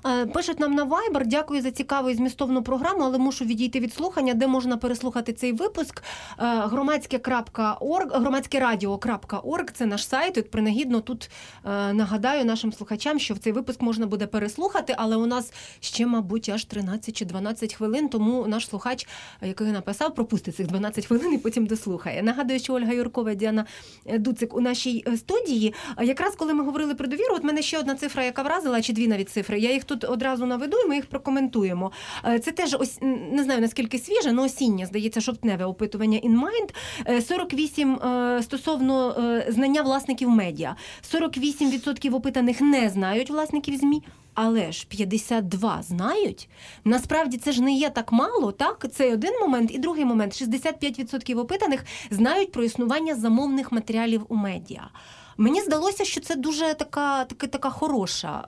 Е, Пишуть нам на Viber, дякую за цікаву і змістовну програму, але мушу відійти від слухання, де можна переслухати цей випуск. Е, Громадське.орг, громадськерадіо.орг це наш сайт. От принагідно тут е, нагадаю нашим слухачам, що в цей випуск можна буде переслухати, але у нас ще, мабуть, аж 13 чи 12 хвилин, тому наш слухач, який написав, пропустить цих 12 хвилин і потім дослухає. Нагадую, що Ольга Юркова Діана Дуцик у нашій студії. Якраз коли ми говорили про довіру, от мене ще одна цифра, яка вразила, чи дві навіть цифри. Я їх тут одразу наведу, і ми їх прокоментуємо. Е, Це теж ось не знаю наскільки свіже, але осіннє, здається, жовтневе опитування InMind. Е, 48 е, стосовно е, знання власників медіа. 48% опитаних не знають власників ЗМІ. Але ж 52 знають. Насправді це ж не є так мало, так? Це один момент. І другий момент: 65% опитаних знають про існування замовних матеріалів у медіа. Мені здалося, що це дуже така, така, така хороша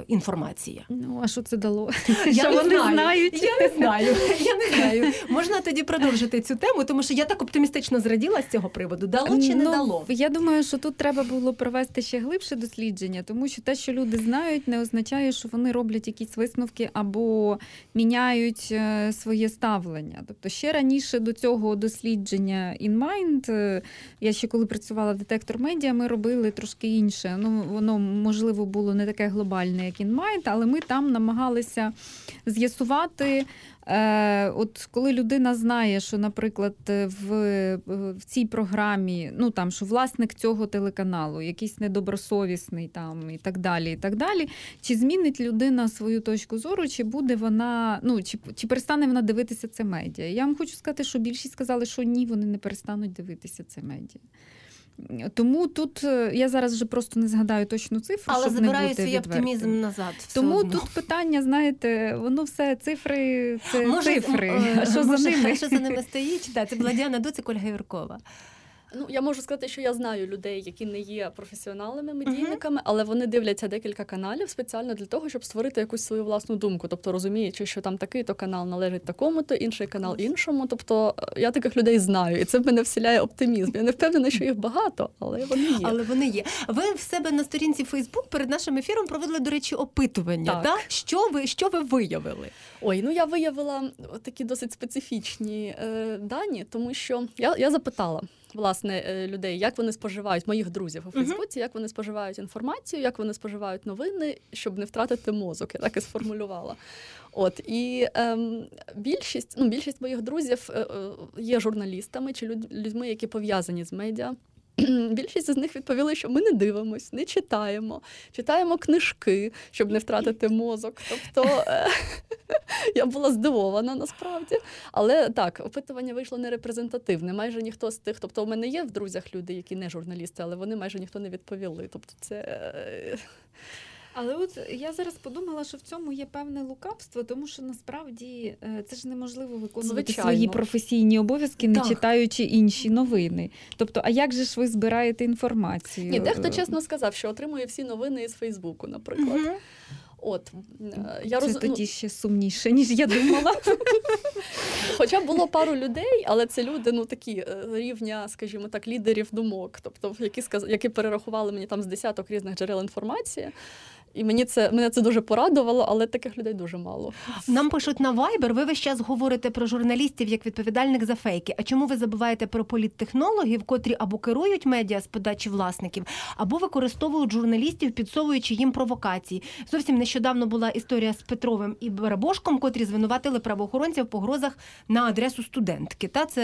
е, інформація. Ну, а що це дало? Я що не вони знаю. знають? Я не знаю. Я не знаю. Можна тоді продовжити цю тему, тому що я так оптимістично зраділа з цього приводу. Дало чи не Ну, дало? Я думаю, що тут треба було провести ще глибше дослідження, тому що те, що люди знають, не означає, що вони роблять якісь висновки або міняють е, своє ставлення. Тобто ще раніше до цього дослідження InMind, е, я ще коли працювала в детектор медіа, ми робили трошки інше. Ну воно можливо було не таке глобальне, як InMind, але ми там намагалися з'ясувати. Е, От коли людина знає, що, наприклад, е, в, е, в цій програмі, ну там що власник цього телеканалу, якийсь недобросовісний там і так далі, і так далі, чи змінить людина свою точку зору, чи буде вона, ну чи, чи перестане вона дивитися це медіа? Я вам хочу сказати, що більшість сказали, що ні, вони не перестануть дивитися це медіа. Тому тут е, я зараз вже просто не згадаю точну цифру, Але щоб не бути свій відвертим. оптимізм назад. Тому одно. тут питання, знаєте, воно все цифри, це Може, цифри. Що може, за ними? Що за ними стоїть? Так, це була Діана Дуцик, Ольга Юркова. Ну, я можу сказати, що я знаю людей, які не є професіоналами медійниками, але вони дивляться декілька каналів спеціально для того, щоб створити якусь свою власну думку. Тобто розуміючи, що там такий то канал належить такому-то, інший канал іншому. Тобто е, я таких людей знаю, і це в мене вселяє оптимізм. Я не впевнена, що їх багато, але вони є. Але вони є. Ви в себе на сторінці Фейсбук перед нашим ефіром провели, до речі, опитування. Так. Так. Що ви що ви виявили? Ой, ну я виявила такі досить специфічні е, дані, тому що я, я запитала. Власне, е, людей, як вони споживають моїх друзів у Фейсбуці, як вони споживають інформацію, як вони споживають новини, щоб не втратити мозок. Я так і сформулювала. От і ем, більшість, ну більшість моїх друзів е, е, є журналістами чи люд- людьми, які пов'язані з медіа. Більшість з них відповіли, що ми не дивимось, не читаємо, читаємо книжки, щоб не втратити мозок. Тобто е, я була здивована насправді. Але так, опитування вийшло нерепрезентативне. Майже ніхто з тих, тобто у мене є в друзях люди, які не журналісти, але вони майже ніхто не відповіли. Тобто, це е, Але от я зараз подумала, що в цьому є певне лукавство, тому що насправді е, це ж неможливо виконувати Звичайно. свої професійні обов'язки, не Так. читаючи інші новини. Тобто, а як же ж ви збираєте інформацію? ні, дехто Е, чесно сказав, що отримує всі новини із Фейсбуку, наприклад. От е, я Це роз... ну, тоді ще сумніше, ніж я думала. Хоча було пару людей, але це люди, ну такі рівня, скажімо так, лідерів думок, тобто які сказ... які перерахували мені там з десяток різних джерел інформації. І мені це мене це дуже порадувало, але таких людей дуже мало. Нам пишуть на Viber, ви весь час говорите про журналістів як відповідальних за фейки. А чому ви забуваєте про політтехнологів, котрі або керують медіа з подачі власників, або використовують журналістів, підсовуючи їм провокації? Зовсім нещодавно була історія з Петровим і Барабошком, котрі звинуватили правоохоронців в погрозах на адресу студентки. Та це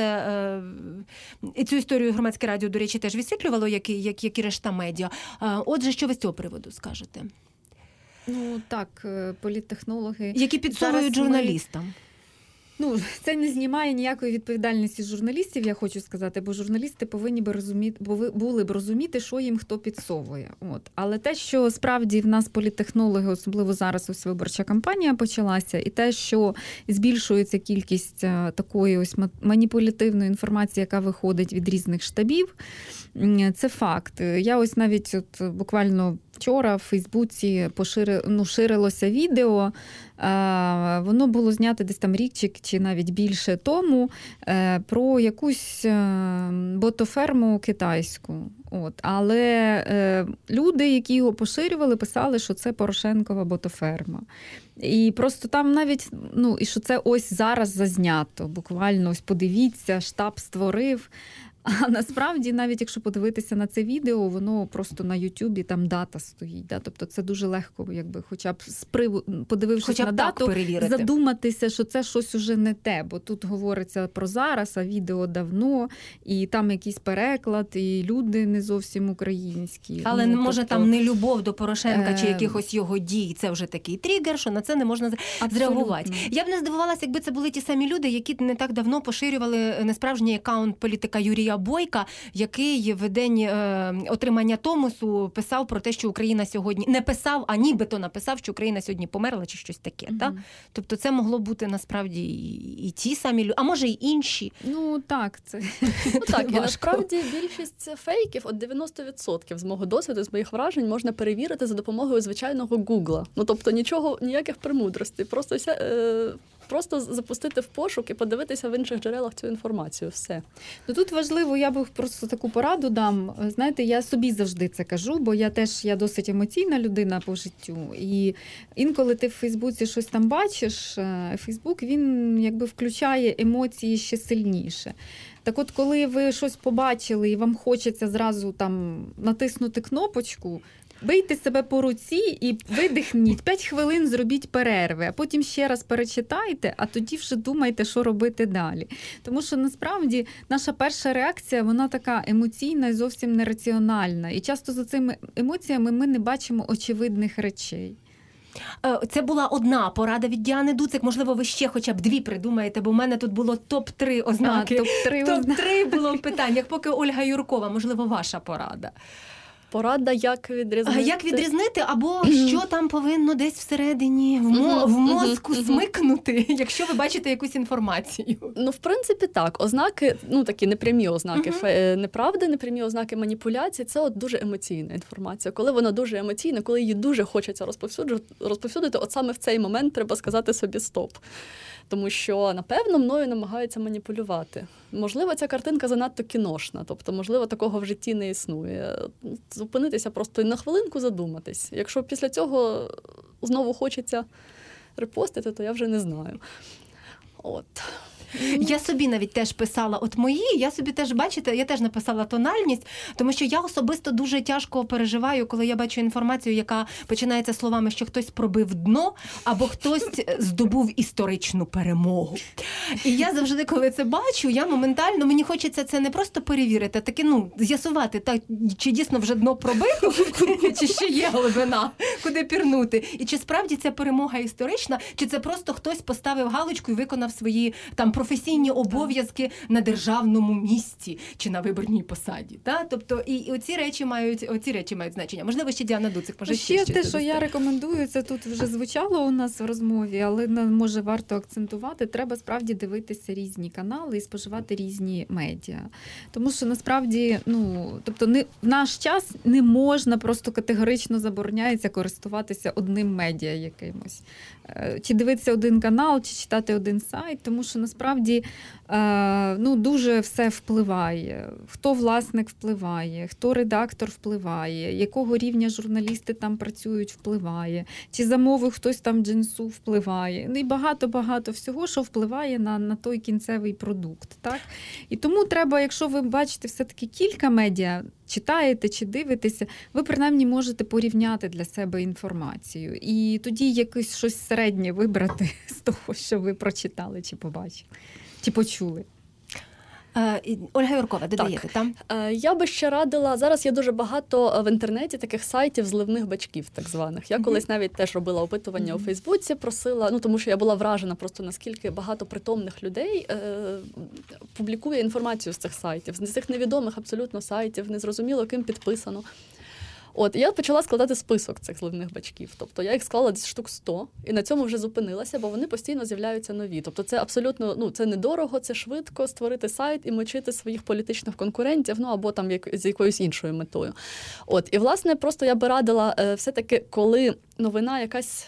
е, цю історію громадське радіо, до речі, теж висвітлювало, як і, як, як і решта медіа. Е, отже, що ви з цього приводу скажете? Ну так, е, політтехнологи. Які підсовують Зараз ми- журналістам? Ну, це не знімає ніякої відповідальності журналістів, я хочу сказати, бо журналісти повинні би розуміти, бо були б розуміти, що їм хто підсовує. От. Але те, що справді в нас політтехнологи, особливо зараз ось виборча кампанія почалася, і те, що збільшується кількість е, такої ось ма- маніпулятивної інформації, яка виходить від різних штабів, це факт. Я ось навіть от буквально. Вчора в Фейсбуці пошири, ну, ширилося відео. Воно було знято десь там рік чи, чи навіть більше тому е, про якусь е, ботоферму китайську. От. Але е, люди, які його поширювали, писали, що це Порошенкова ботоферма. І просто там навіть, ну, і що це ось зараз зазнято. Буквально ось подивіться, штаб створив. А насправді, навіть якщо подивитися на це відео, воно просто на Ютубі там дата стоїть. Да? Тобто це дуже легко, якби, хоча б з приводу, подивившись Хоча б на дату, перевірити. задуматися, що це щось уже не те, бо тут говориться про зараз, а відео давно, і там якийсь переклад, і люди не зовсім українські. Але Ну, може тобто, там не любов до Порошенка чи Е, якихось його дій. Це вже такий тригер, що на це не можна зреагувати. Я б не здивувалася, якби це були ті самі люди, які не так давно поширювали несправжній аккаунт політика Юрія Леоніда Бойка, який в день е, отримання Томосу писав про те, що Україна сьогодні не писав, а нібито написав, що Україна сьогодні померла, чи щось таке. Мгм. Та? Тобто, це могло бути насправді і, і ті самі люди, а може й інші. Ну так, це Ну так, і насправді більшість фейків, от 90% з мого досвіду, з моїх вражень, можна перевірити за допомогою звичайного Гугла. Ну тобто нічого, ніяких премудростей. Просто ся, е, просто запустити в пошук і подивитися в інших джерелах цю інформацію. Все. Ну тут важливо, я би просто таку пораду дам. Знаєте, я собі завжди це кажу, бо я теж я досить емоційна людина по життю. І інколи ти в Фейсбуці щось там бачиш, е, Фейсбук він якби включає емоції ще сильніше. Так от, коли ви щось побачили і вам хочеться зразу там натиснути кнопочку. Бийте себе по руці і видихніть 5 хвилин, зробіть перерви, а потім ще раз перечитайте, а тоді вже думайте, що робити далі. Тому що насправді наша перша реакція вона така емоційна і зовсім нераціональна. І часто за цими емоціями ми не бачимо очевидних речей. Е, Це була одна порада від Діани Дуцик. Можливо, ви ще хоча б дві придумаєте, бо в мене тут було топ-3 ознаки. топ-три. Топ-3 було в питаннях, поки Ольга Юркова, можливо, ваша порада. Порада, як А відрізнити. як відрізнити, або що там повинно десь всередині в, мо- в мозку смикнути, якщо ви бачите якусь інформацію? Ну, в принципі, так. Ознаки, ну такі непрямі ознаки фе- неправди, непрямі ознаки маніпуляції це от дуже емоційна інформація. Коли вона дуже емоційна, коли її дуже хочеться розповсюджувати, розповсюдити, от саме в цей момент треба сказати собі стоп. Тому що, напевно, мною намагаються маніпулювати. Можливо, ця картинка занадто кіношна, тобто, можливо, такого в житті не існує. Зупинитися просто і на хвилинку задуматись. Якщо після цього знову хочеться репостити, то я вже не знаю. От. Я собі навіть теж писала, от мої, я собі теж бачите, я теж написала тональність, тому що я особисто дуже тяжко переживаю, коли я бачу інформацію, яка починається словами, що хтось пробив дно або хтось здобув історичну перемогу. І я завжди, коли це бачу, я моментально мені хочеться це не просто перевірити, а таки ну з'ясувати, так чи дійсно вже дно пробито, чи ще є глибина, куди пірнути, і чи справді ця перемога історична, чи це просто хтось поставив галочку і виконав свої там професійні обов'язки на державному місці чи на виборній посаді. Та? Тобто і, і оці речі мають оці речі мають значення. Можливо, ще Діана Дуцик може Ще щось те, що я рекомендую, це тут вже звучало у нас в розмові, але може варто акцентувати. Треба справді дивитися різні канали і споживати різні медіа. Тому що насправді, ну тобто, не в наш час не можна просто категорично забороняється користуватися одним медіа якимось. Е, Чи дивитися один канал, чи читати один сайт, тому що насправді е, ну, дуже все впливає. Хто власник впливає, хто редактор впливає, якого рівня журналісти там працюють, впливає, чи замовив хтось там джинсу впливає. Ну і багато-багато всього, що впливає на, на той кінцевий продукт. Так? І тому треба, якщо ви бачите все-таки кілька медіа, читаєте чи дивитеся, ви принаймні можете порівняти для себе інформацію. І тоді якесь щось середнє вибрати з того, що ви прочитали чи побачили, чи почули. Е, Ольга Юркова, додаєте там? Е, Я би ще радила зараз. Є дуже багато е, в інтернеті таких сайтів зливних батьків, так званих. Я колись навіть теж робила опитування у Фейсбуці, просила. Ну тому що я була вражена просто наскільки багато притомних людей е, публікує інформацію з цих сайтів, з цих невідомих абсолютно сайтів, незрозуміло ким підписано. От я почала складати список цих зливних батьків. Тобто я їх склала десь штук 100, і на цьому вже зупинилася, бо вони постійно з'являються нові. Тобто, це абсолютно ну це недорого, це швидко створити сайт і мочити своїх політичних конкурентів, ну або там як з якоюсь іншою метою. От і власне, просто я би радила е, все-таки, коли новина якась.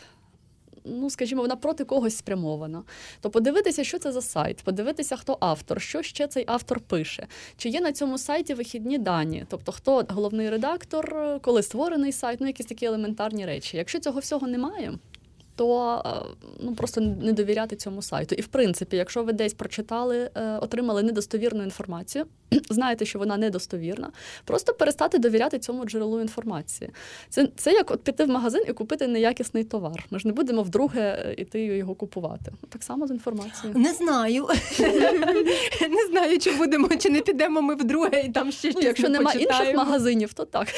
Ну, скажімо, вона проти когось спрямована. То подивитися, що це за сайт, подивитися, хто автор, що ще цей автор пише, чи є на цьому сайті вихідні дані, тобто хто головний редактор, коли створений сайт, ну якісь такі елементарні речі. Якщо цього всього немає, то е, ну просто не довіряти цьому сайту. І в принципі, якщо ви десь прочитали, е, отримали недостовірну інформацію, знаєте, що вона недостовірна, просто перестати довіряти цьому джерелу інформації. Це, це як от піти в магазин і купити неякісний товар. Ми ж не будемо вдруге е, іти його купувати. Так само з інформацією. Не знаю. не знаю, чи будемо, чи не підемо ми вдруге і там ще Ну, щось якщо не немає інших магазинів, то так.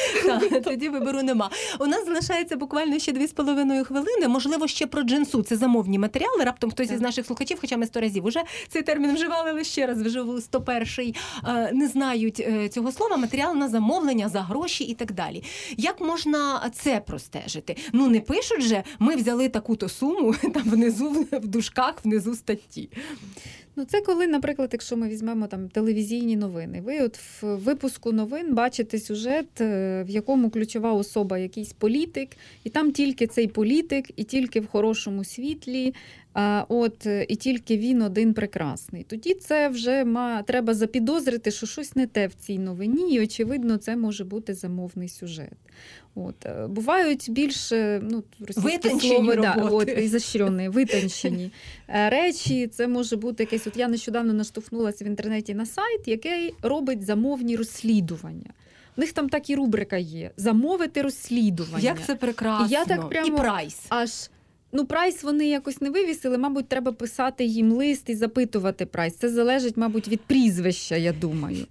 Тоді вибору нема. У нас залишається буквально ще дві з половиною хвилини. Можливо, ще про джинсу. Це замовні матеріали. Раптом хтось із наших слухачів, хоча ми сто разів уже цей термін вживали, але ще раз вживу 101-й, е, не знають е, цього слова. Матеріал на замовлення за гроші і так далі. Як можна це простежити? Ну не пишуть же, ми взяли таку-то суму там внизу в дужках, внизу статті. Ну, це коли, наприклад, якщо ми візьмемо там телевізійні новини, ви от в випуску новин бачите сюжет, е, в якому ключова особа якийсь політик, і там тільки цей політик, і тільки в хорошому світлі, а, от е, і тільки він один прекрасний. Тоді це вже ма треба запідозрити, що щось не те в цій новині, і очевидно, це може бути замовний сюжет. От е, бувають більш ну російське Витончені слово, да, от, ізощрені, витончені е, речі. Це може бути якесь. От я нещодавно наштовхнулася в інтернеті на сайт, який робить замовні розслідування. У них там так і рубрика є: замовити розслідування. Як це прекрасно. І я так прямо- І прайс. аж. Ну, прайс вони якось не вивісили. Мабуть, треба писати їм лист і запитувати прайс. Це залежить, мабуть, від прізвища, я думаю.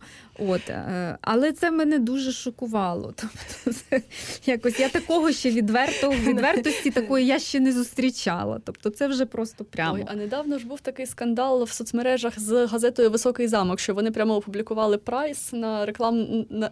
От, е, але це мене дуже шокувало. Тобто, це якось я такого ще відвертого відвертості такої я ще не зустрічала. Тобто, це вже просто прямо. Ой, а недавно ж був такий скандал в соцмережах з газетою Високий замок, що вони прямо опублікували прайс на реклам на,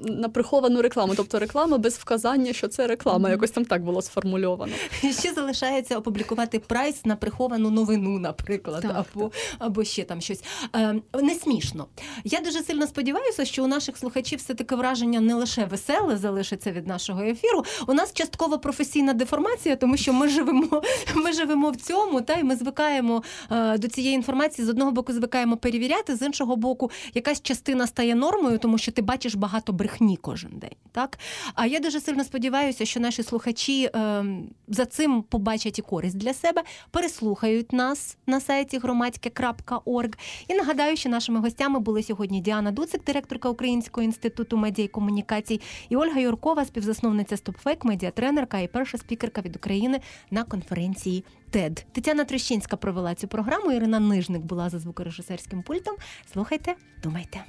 на приховану рекламу, тобто реклама без вказання, що це реклама. Якось там так було сформульовано. Ще залишається опублікувати прайс на приховану новину, наприклад, Так, або, або ще там щось. Е, не смішно. Я дуже сильно сподіваюся, що у наших слухачів все таке враження не лише веселе залишиться від нашого ефіру. У нас частково професійна деформація, тому що ми живемо, ми живемо в цьому, та й ми звикаємо е, до цієї інформації. З одного боку, звикаємо перевіряти, з іншого боку, якась частина стає нормою, тому що ти бачиш багато брехні кожен день. Так? А я дуже сильно сподіваюся, що наші слухачі е, за цим побачать і користь для себе, переслухають нас на сайті громадське.орг. І нагадаю, що нашими гостями були сьогодні Діана Дуцик, директорка Українського інституту медіа і комунікацій, і Ольга Юркова, співзасновниця StopFake, медіатренерка і перша спікерка від України на конференції TED. Тетяна Трещинська провела цю програму. Ірина Нижник була за звукорежисерським пультом. Слухайте, думайте.